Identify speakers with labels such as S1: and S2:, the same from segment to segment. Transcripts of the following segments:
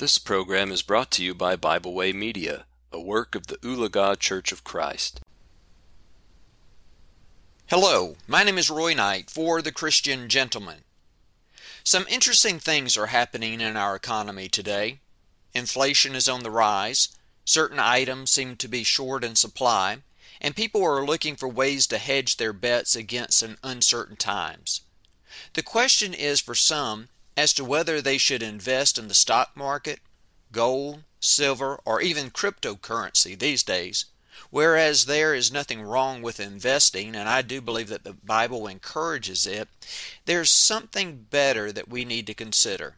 S1: This program is brought to you by Bible Way Media, a work of the Ulaga Church of Christ.
S2: Hello, my name is Roy Knight for The Christian Gentleman. Some interesting things are happening in our economy today. Inflation is on the rise, certain items seem to be short in supply, and people are looking for ways to hedge their bets against uncertain times. The question is for some as to whether they should invest in the stock market, gold, silver, or even cryptocurrency these days. Whereas there is nothing wrong with investing, and I do believe that the Bible encourages it, there's something better that we need to consider.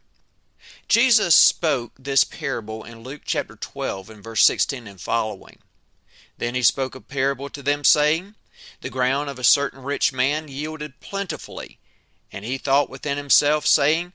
S2: Jesus spoke this parable in Luke chapter 12 and verse 16 and following. Then he spoke a parable to them, saying, The ground of a certain rich man yielded plentifully. And he thought within himself, saying,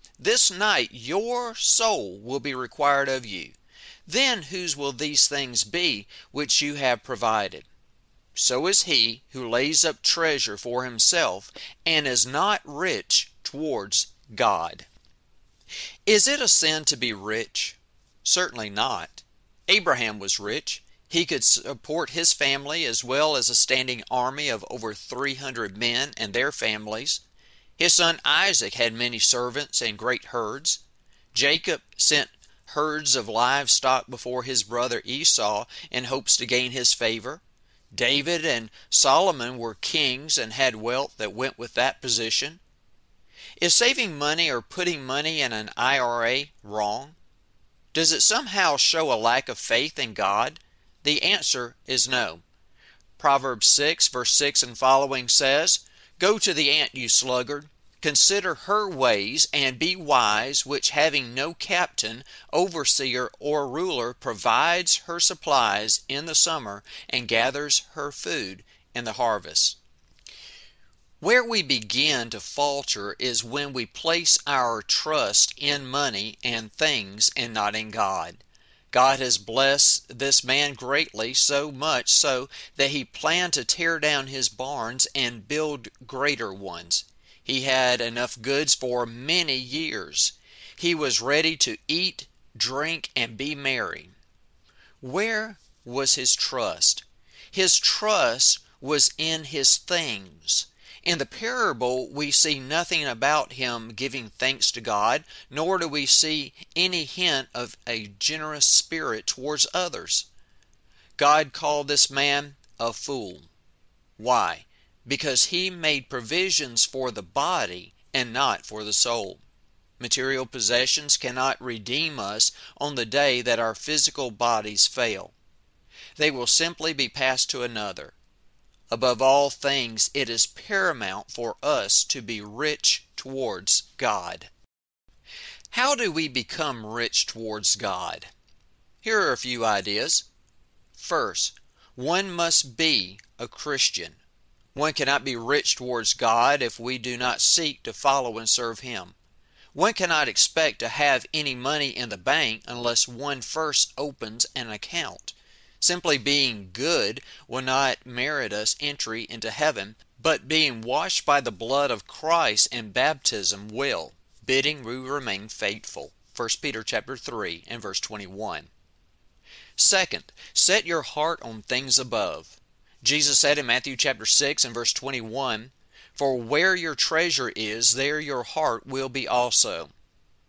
S2: this night your soul will be required of you. Then whose will these things be which you have provided? So is he who lays up treasure for himself and is not rich towards God. Is it a sin to be rich? Certainly not. Abraham was rich. He could support his family as well as a standing army of over 300 men and their families. His son Isaac had many servants and great herds. Jacob sent herds of livestock before his brother Esau in hopes to gain his favor. David and Solomon were kings and had wealth that went with that position. Is saving money or putting money in an IRA wrong? Does it somehow show a lack of faith in God? The answer is no. Proverbs 6, verse 6 and following says, Go to the ant, you sluggard. Consider her ways, and be wise, which having no captain, overseer, or ruler, provides her supplies in the summer, and gathers her food in the harvest. Where we begin to falter is when we place our trust in money and things and not in God. God has blessed this man greatly, so much so that he planned to tear down his barns and build greater ones. He had enough goods for many years. He was ready to eat, drink, and be merry. Where was his trust? His trust was in his things. In the parable, we see nothing about him giving thanks to God, nor do we see any hint of a generous spirit towards others. God called this man a fool. Why? Because he made provisions for the body and not for the soul. Material possessions cannot redeem us on the day that our physical bodies fail. They will simply be passed to another. Above all things, it is paramount for us to be rich towards God. How do we become rich towards God? Here are a few ideas. First, one must be a Christian. One cannot be rich towards God if we do not seek to follow and serve Him. One cannot expect to have any money in the bank unless one first opens an account. Simply being good will not merit us entry into heaven, but being washed by the blood of Christ in baptism will, bidding we remain faithful. 1 Peter chapter 3 and verse 21. Second, set your heart on things above. Jesus said in Matthew chapter 6 and verse 21, For where your treasure is, there your heart will be also.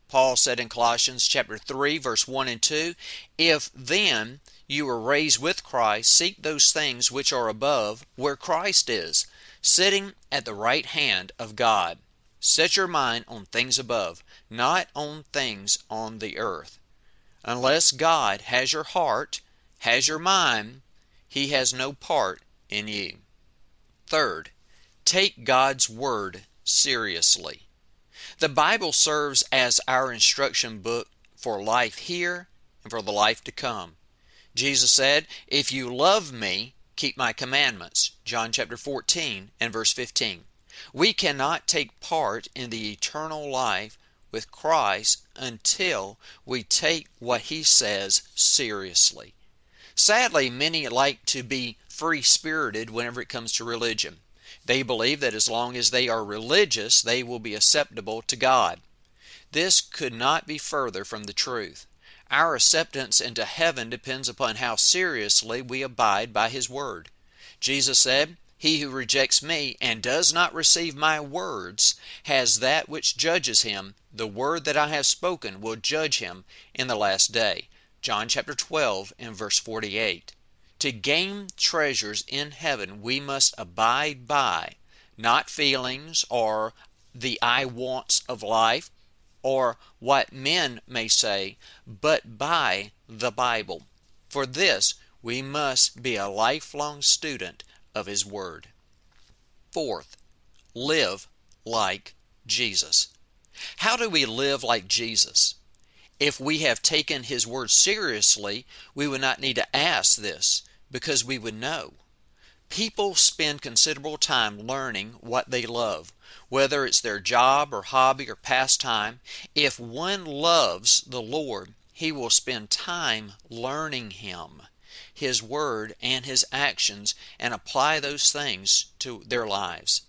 S2: Paul said in Colossians chapter 3 verse 1 and 2, If then you were raised with Christ, seek those things which are above, where Christ is, sitting at the right hand of God. Set your mind on things above, not on things on the earth. Unless God has your heart, has your mind, He has no part in you. Third, take God's Word seriously. The Bible serves as our instruction book for life here and for the life to come. Jesus said, If you love me, keep my commandments. John chapter 14 and verse 15. We cannot take part in the eternal life with Christ until we take what he says seriously. Sadly, many like to be free spirited whenever it comes to religion. They believe that as long as they are religious, they will be acceptable to God. This could not be further from the truth. Our acceptance into heaven depends upon how seriously we abide by His Word. Jesus said, He who rejects me and does not receive my words has that which judges him. The word that I have spoken will judge him in the last day. John chapter 12 and verse 48. To gain treasures in heaven, we must abide by not feelings or the I wants of life or what men may say, but by the Bible. For this, we must be a lifelong student of His Word. Fourth, live like Jesus. How do we live like Jesus? If we have taken His Word seriously, we would not need to ask this because we would know. People spend considerable time learning what they love, whether it's their job or hobby or pastime. If one loves the Lord, he will spend time learning Him, His Word, and His actions, and apply those things to their lives.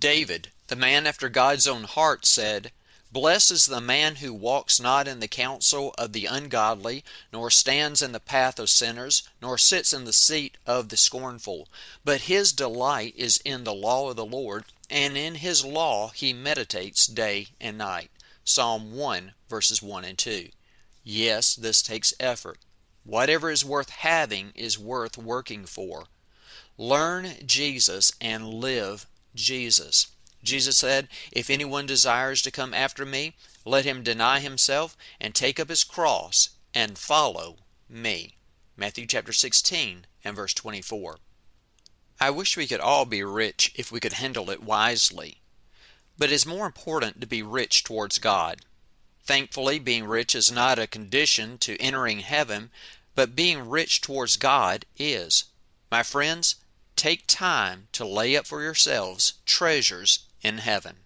S2: David, the man after God's own heart, said, Blessed is the man who walks not in the counsel of the ungodly, nor stands in the path of sinners, nor sits in the seat of the scornful. But his delight is in the law of the Lord, and in his law he meditates day and night. Psalm 1, verses 1 and 2. Yes, this takes effort. Whatever is worth having is worth working for. Learn Jesus and live Jesus. Jesus said, If anyone desires to come after me, let him deny himself and take up his cross and follow me. Matthew chapter 16 and verse 24. I wish we could all be rich if we could handle it wisely. But it is more important to be rich towards God. Thankfully, being rich is not a condition to entering heaven, but being rich towards God is. My friends, take time to lay up for yourselves treasures in heaven.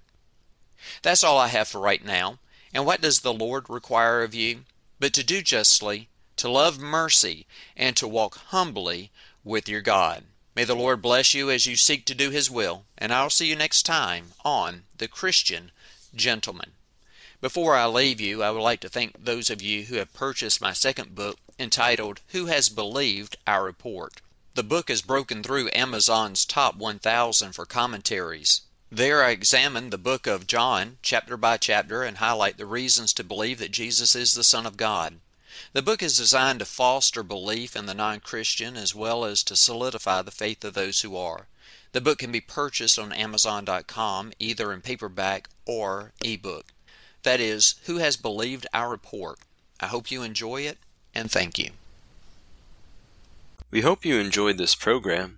S2: That's all I have for right now. And what does the Lord require of you? But to do justly, to love mercy, and to walk humbly with your God. May the Lord bless you as you seek to do His will, and I'll see you next time on The Christian Gentleman. Before I leave you, I would like to thank those of you who have purchased my second book entitled Who Has Believed Our Report. The book has broken through Amazon's top 1000 for commentaries. There I examine the book of John chapter by chapter and highlight the reasons to believe that Jesus is the Son of God. The book is designed to foster belief in the non Christian as well as to solidify the faith of those who are. The book can be purchased on Amazon.com either in paperback or ebook. That is, Who Has Believed Our Report? I hope you enjoy it and thank you.
S1: We hope you enjoyed this program.